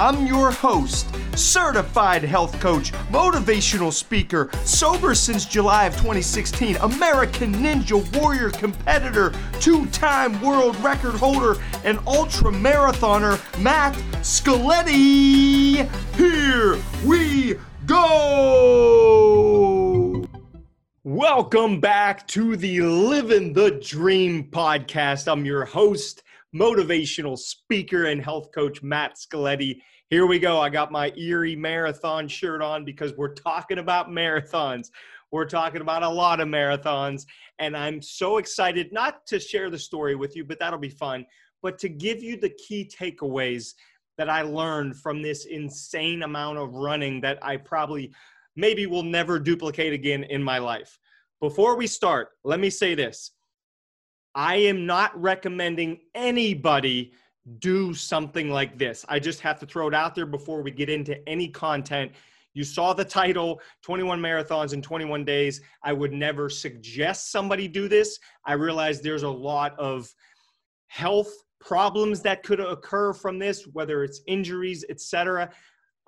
I'm your host, certified health coach, motivational speaker, sober since July of 2016, American Ninja Warrior competitor, two time world record holder, and ultra marathoner, Matt Scaletti. Here we go! Welcome back to the Living the Dream podcast. I'm your host, motivational speaker, and health coach, Matt Scaletti. Here we go. I got my Erie Marathon shirt on because we're talking about marathons. We're talking about a lot of marathons. And I'm so excited not to share the story with you, but that'll be fun, but to give you the key takeaways that I learned from this insane amount of running that I probably maybe will never duplicate again in my life. Before we start, let me say this I am not recommending anybody do something like this. I just have to throw it out there before we get into any content. You saw the title 21 marathons in 21 days. I would never suggest somebody do this. I realize there's a lot of health problems that could occur from this, whether it's injuries, etc.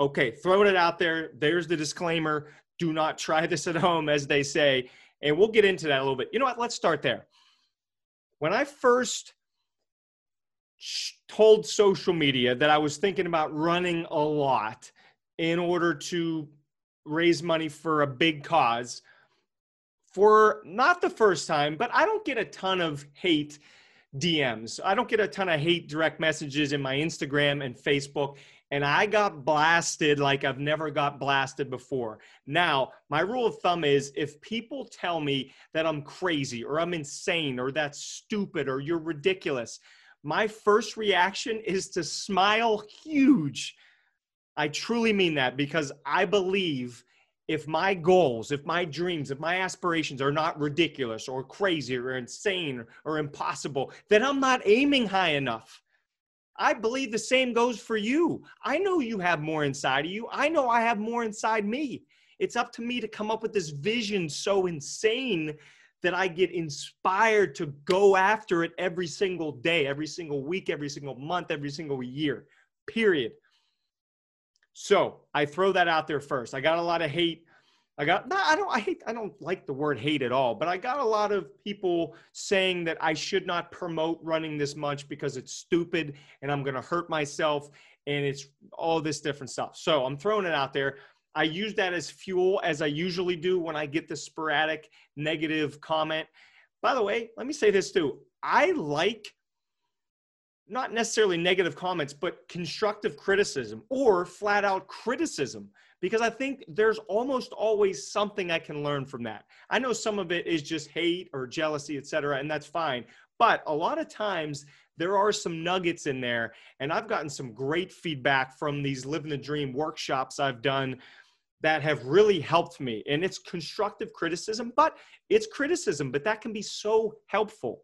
Okay, throwing it out there. There's the disclaimer. Do not try this at home, as they say. And we'll get into that a little bit. You know what? Let's start there. When I first told social media that I was thinking about running a lot in order to raise money for a big cause for not the first time, but I don't get a ton of hate DMs. I don't get a ton of hate direct messages in my Instagram and Facebook. And I got blasted like I've never got blasted before. Now, my rule of thumb is if people tell me that I'm crazy or I'm insane or that's stupid or you're ridiculous, my first reaction is to smile huge. I truly mean that because I believe if my goals, if my dreams, if my aspirations are not ridiculous or crazy or insane or impossible, then I'm not aiming high enough. I believe the same goes for you. I know you have more inside of you. I know I have more inside me. It's up to me to come up with this vision so insane that I get inspired to go after it every single day, every single week, every single month, every single year, period. So I throw that out there first. I got a lot of hate. I got, no, I don't, I hate, I don't like the word hate at all, but I got a lot of people saying that I should not promote running this much because it's stupid and I'm going to hurt myself and it's all this different stuff. So I'm throwing it out there. I use that as fuel as I usually do when I get the sporadic negative comment. By the way, let me say this too. I like not necessarily negative comments, but constructive criticism or flat out criticism because I think there's almost always something I can learn from that. I know some of it is just hate or jealousy, etc., and that's fine. But a lot of times there are some nuggets in there, and I've gotten some great feedback from these Living the Dream workshops I've done that have really helped me. And it's constructive criticism, but it's criticism, but that can be so helpful.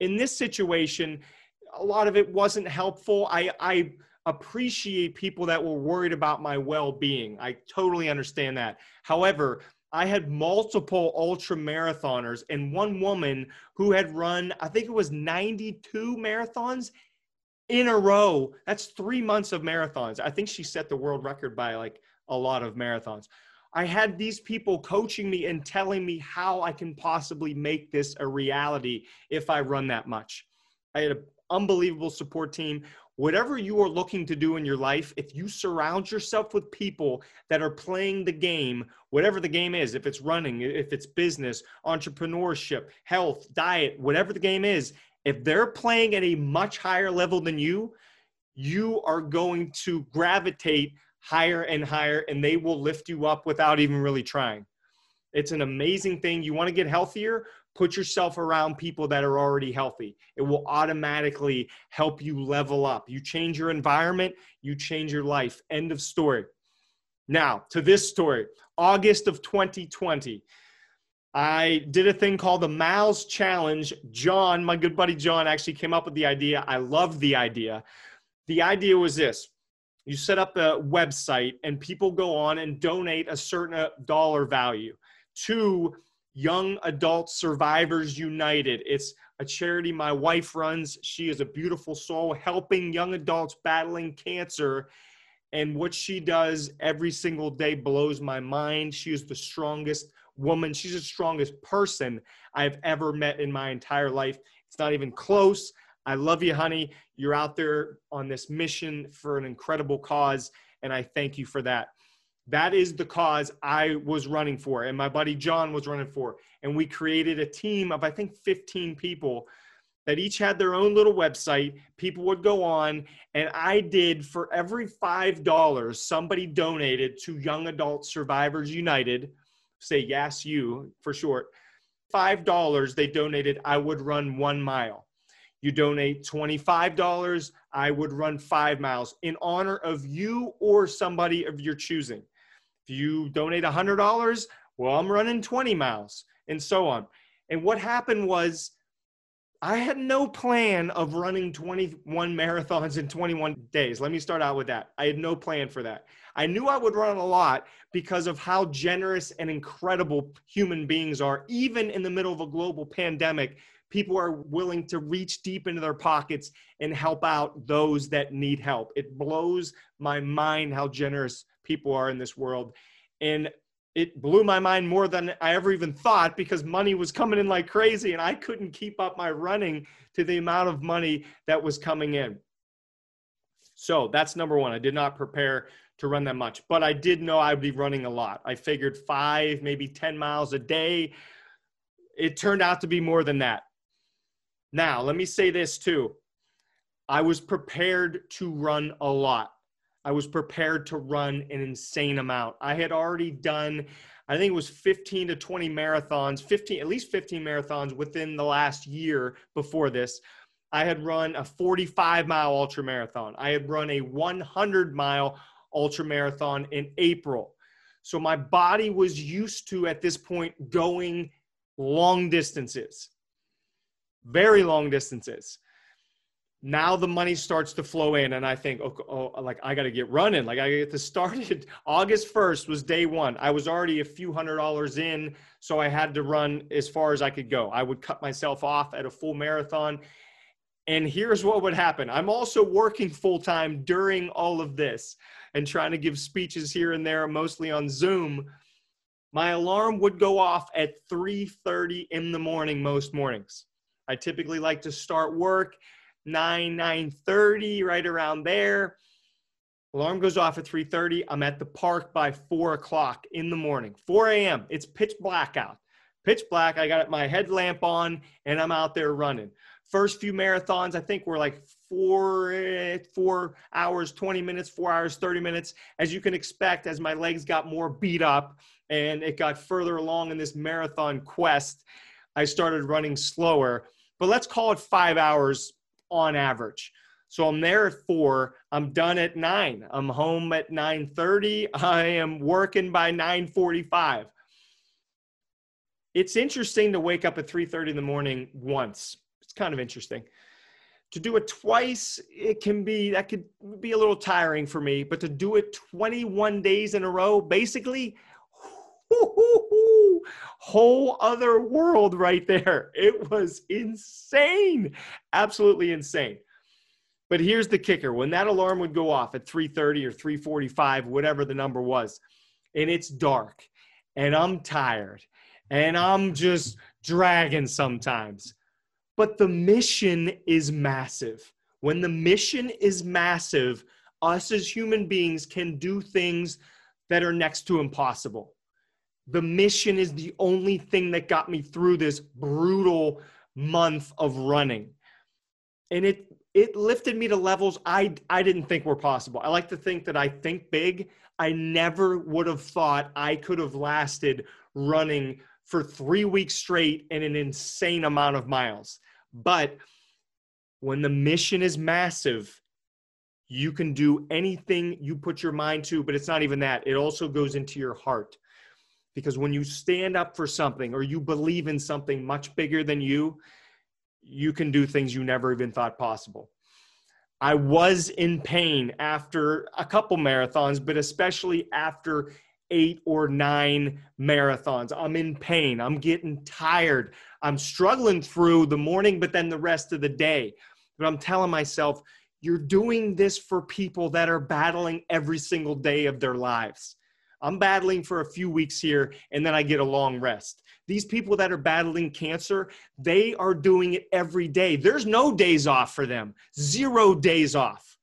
In this situation, a lot of it wasn't helpful. I, I appreciate people that were worried about my well being. I totally understand that. However, I had multiple ultra marathoners and one woman who had run, I think it was 92 marathons in a row. That's three months of marathons. I think she set the world record by like a lot of marathons. I had these people coaching me and telling me how I can possibly make this a reality if I run that much. I had an unbelievable support team. Whatever you are looking to do in your life, if you surround yourself with people that are playing the game, whatever the game is, if it's running, if it's business, entrepreneurship, health, diet, whatever the game is, if they're playing at a much higher level than you, you are going to gravitate higher and higher, and they will lift you up without even really trying. It's an amazing thing. You want to get healthier? Put yourself around people that are already healthy. It will automatically help you level up. You change your environment, you change your life. End of story. Now, to this story August of 2020. I did a thing called the Miles Challenge. John, my good buddy John, actually came up with the idea. I love the idea. The idea was this You set up a website and people go on and donate a certain uh, dollar value to Young Adult Survivors United. It's a charity my wife runs. She is a beautiful soul helping young adults battling cancer. And what she does every single day blows my mind. She is the strongest woman. She's the strongest person I've ever met in my entire life. It's not even close. I love you, honey. You're out there on this mission for an incredible cause, and I thank you for that. That is the cause I was running for, and my buddy John was running for. And we created a team of, I think, 15 people that each had their own little website. People would go on, and I did for every $5 somebody donated to Young Adult Survivors United, say YASU for short. $5 they donated, I would run one mile. You donate $25, I would run five miles in honor of you or somebody of your choosing. If you donate $100, well, I'm running 20 miles and so on. And what happened was I had no plan of running 21 marathons in 21 days. Let me start out with that. I had no plan for that. I knew I would run a lot because of how generous and incredible human beings are. Even in the middle of a global pandemic, people are willing to reach deep into their pockets and help out those that need help. It blows my mind how generous people are in this world. And it blew my mind more than I ever even thought because money was coming in like crazy and I couldn't keep up my running to the amount of money that was coming in. So that's number one. I did not prepare to run that much, but I did know I'd be running a lot. I figured five, maybe 10 miles a day. It turned out to be more than that. Now, let me say this too. I was prepared to run a lot. I was prepared to run an insane amount. I had already done, I think it was 15 to 20 marathons, 15, at least 15 marathons within the last year before this. I had run a 45 mile ultra marathon. I had run a 100 mile ultra marathon in April. So my body was used to at this point going long distances, very long distances now the money starts to flow in and i think oh, oh like i got to get running. Like i get this started. August 1st was day one. I was already a few hundred dollars in so i had to run as far as i could go. I would cut myself off at a full marathon. And here's what would happen. I'm also working full time during all of this and trying to give speeches here and there mostly on zoom. My alarm would go off at 3.30 in the morning most mornings. I typically like to start work 9 9.30 right around there. Alarm goes off at 3.30 i'm at the park by 4 o'clock in the morning 4 a.m it's pitch black out. Pitch black. I got my headlamp on and i'm out there running. First few marathons i think were like four four hours 20 minutes four hours 30 minutes. As you can expect as my legs got more beat up and it got further along in this marathon quest i started running slower. But let's call it five hours on average. So I'm there at four. I'm done at nine. I'm home at 9:30. I am working by 9:45. It's interesting to wake up at 3:30 in the morning once. It's kind of interesting. To do it twice, it can be that could be a little tiring for me. But to do it 21 days in a row, basically, whole other world right there. It was insane, absolutely insane. But here's the kicker: when that alarm would go off at 3:30 or 3:45, whatever the number was, and it's dark, and I'm tired, and I'm just dragging sometimes. But the mission is massive. When the mission is massive, us as human beings can do things that are next to impossible the mission is the only thing that got me through this brutal month of running. And it it lifted me to levels i i didn't think were possible. I like to think that i think big. I never would have thought i could have lasted running for three weeks straight and an insane amount of miles. But when the mission is massive you can do anything you put your mind to but it's not even that. It also goes into your heart because when you stand up for something or you believe in something much bigger than you, you can do things you never even thought possible. I was in pain after a couple marathons, but especially after eight or nine marathons. I'm in pain. I'm getting tired. I'm struggling through the morning, but then the rest of the day. But I'm telling myself, you're doing this for people that are battling every single day of their lives. I'm battling for a few weeks here and then I get a long rest. These people that are battling cancer, they are doing it every day. There's no days off for them, zero days off.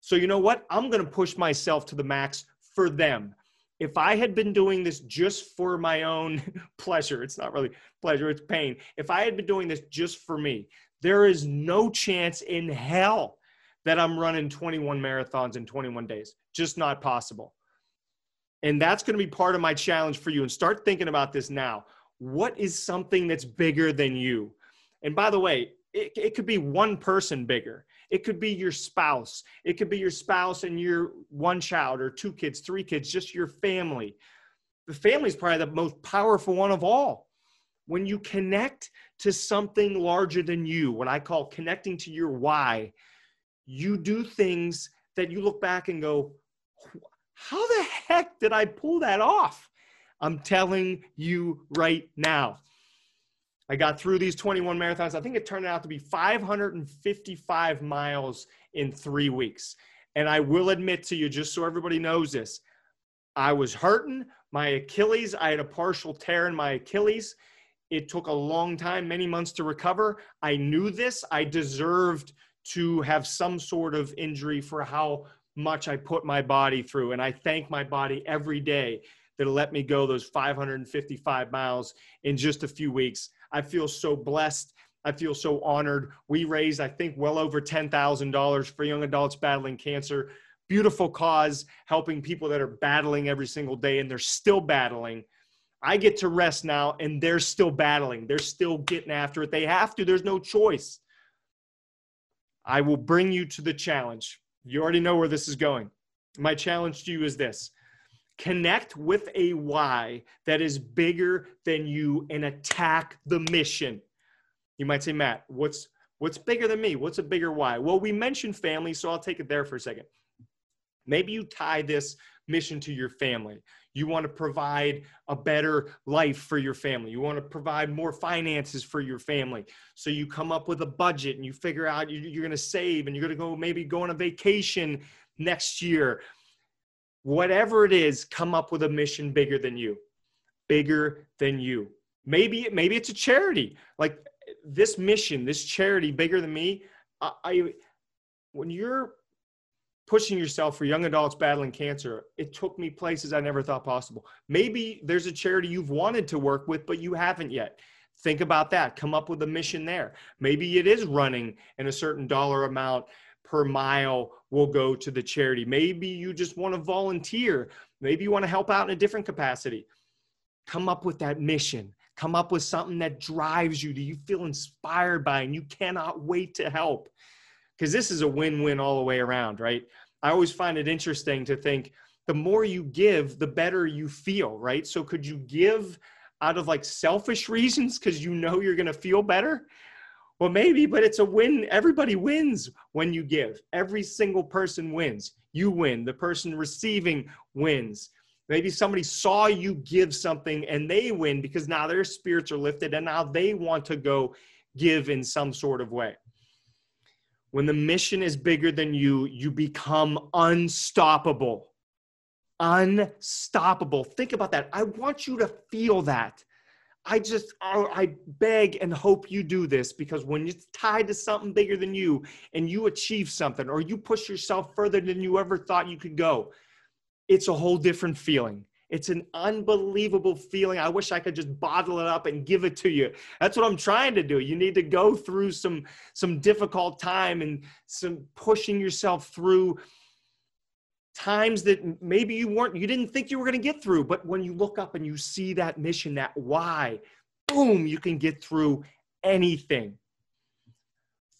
So, you know what? I'm going to push myself to the max for them. If I had been doing this just for my own pleasure, it's not really pleasure, it's pain. If I had been doing this just for me, there is no chance in hell that I'm running 21 marathons in 21 days. Just not possible. And that's going to be part of my challenge for you. And start thinking about this now. What is something that's bigger than you? And by the way, it, it could be one person bigger. It could be your spouse. It could be your spouse and your one child or two kids, three kids, just your family. The family is probably the most powerful one of all. When you connect to something larger than you, what I call connecting to your why, you do things that you look back and go, how the heck did I pull that off? I'm telling you right now. I got through these 21 marathons. I think it turned out to be 555 miles in three weeks. And I will admit to you, just so everybody knows this, I was hurting. My Achilles, I had a partial tear in my Achilles. It took a long time, many months to recover. I knew this. I deserved to have some sort of injury for how much I put my body through. And I thank my body every day that let me go those 555 miles in just a few weeks. I feel so blessed. I feel so honored. We raised, I think, well over $10,000 for young adults battling cancer. Beautiful cause, helping people that are battling every single day and they're still battling. I get to rest now and they're still battling. They're still getting after it. They have to, there's no choice. I will bring you to the challenge. You already know where this is going. My challenge to you is this connect with a why that is bigger than you and attack the mission. You might say, Matt, what's what's bigger than me? What's a bigger why? Well, we mentioned family, so I'll take it there for a second. Maybe you tie this mission to your family. You want to provide a better life for your family. You want to provide more finances for your family. So you come up with a budget and you figure out you're going to save and you're going to go maybe go on a vacation next year. Whatever it is, come up with a mission bigger than you. Bigger than you. Maybe maybe it's a charity. Like this mission, this charity bigger than me. I, I when you're pushing yourself for young adults battling cancer, it took me places I never thought possible. Maybe there's a charity you've wanted to work with, but you haven't yet. Think about that. Come up with a mission there. Maybe it is running and a certain dollar amount per mile will go to the charity. Maybe you just want to volunteer. Maybe you want to help out in a different capacity. Come up with that mission. Come up with something that drives you, that you feel inspired by, and you cannot wait to help because this is a win-win all the way around, right? I always find it interesting to think the more you give, the better you feel, right? So could you give out of like selfish reasons because you know you're going to feel better? Well, maybe, but it's a win. Everybody wins when you give. Every single person wins. You win. The person receiving wins. Maybe somebody saw you give something and they win because now their spirits are lifted and now they want to go give in some sort of way. When the mission is bigger than you, you become unstoppable. Unstoppable. Think about that. I want you to feel that. I just, oh, I beg and hope you do this because when it's tied to something bigger than you and you achieve something or you push yourself further than you ever thought you could go, it's a whole different feeling. It's an unbelievable feeling. I wish I could just bottle it up and give it to you. That's what I'm trying to do. You need to go through some some difficult time and some pushing yourself through times that maybe you weren't you didn't think you were going to get through, but when you look up and you see that mission, that why, boom, you can get through anything.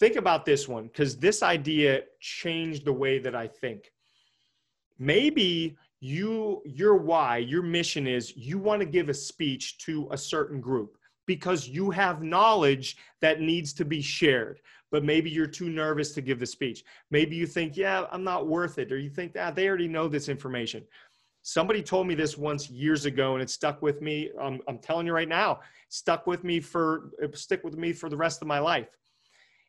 Think about this one cuz this idea changed the way that I think. Maybe you your why your mission is you want to give a speech to a certain group because you have knowledge that needs to be shared but maybe you're too nervous to give the speech. Maybe you think, yeah, I'm not worth it, or you think, ah, they already know this information. Somebody told me this once years ago, and it stuck with me. I'm, I'm telling you right now, stuck with me for stick with me for the rest of my life.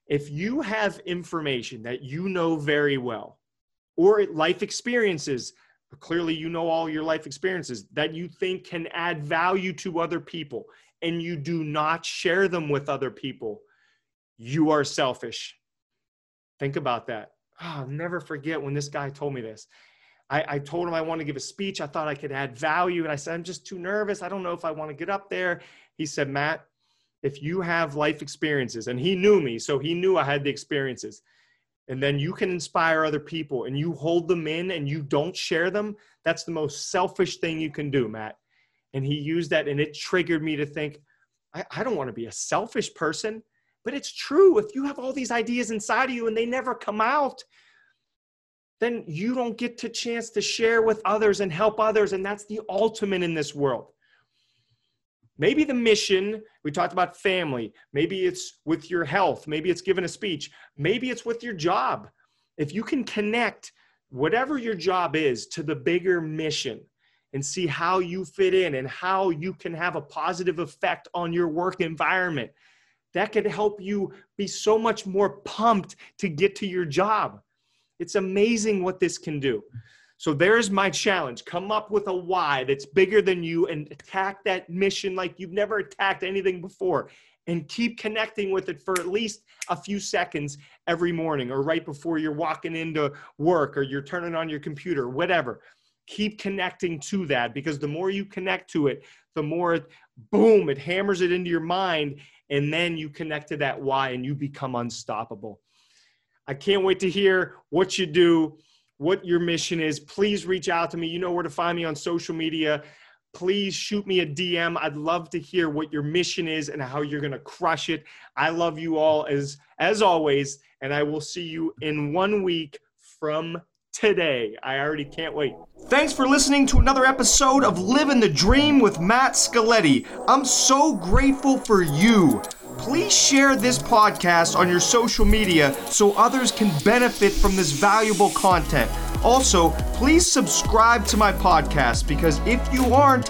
If you have information that you know very well, or life experiences, clearly you know all your life experiences that you think can add value to other people, and you do not share them with other people, you are selfish. Think about that. Oh, I'll never forget when this guy told me this. I, I told him I want to give a speech. I thought I could add value. And I said, I'm just too nervous. I don't know if I want to get up there. He said, Matt, if you have life experiences, and he knew me, so he knew I had the experiences, and then you can inspire other people and you hold them in and you don't share them, that's the most selfish thing you can do, Matt. And he used that, and it triggered me to think, I, I don't want to be a selfish person. But it's true. If you have all these ideas inside of you and they never come out, then you don't get to chance to share with others and help others and that's the ultimate in this world maybe the mission we talked about family. Maybe it's with your health. Maybe it's giving a speech. Maybe it's with your job. If you can connect whatever your job is to the bigger mission and see how you fit in and how you can have a positive effect on your work environment that could help you be so much more pumped to get to your job. It's amazing what this can do. So there's my challenge. Come up with a why that's bigger than you and attack that mission like you've never attacked anything before and keep connecting with it for at least a few seconds every morning or right before you're walking into work or you're turning on your computer, whatever. Keep connecting to that because the more you connect to it, the more it, boom, it hammers it into your mind. And then you connect to that why and you become unstoppable. I can't wait to hear what you do, what your mission is. Please reach out to me. You know where to find me on social media. Please shoot me a DM. I'd love to hear what your mission is and how you're going to crush it. I love you all as as always, and I will see you in 1 week from today. I already can't wait. Thanks for listening to another episode of Living the Dream with Matt Scaletti. I'm so grateful for you please share this podcast on your social media so others can benefit from this valuable content. Also, please subscribe to my podcast because if you aren't,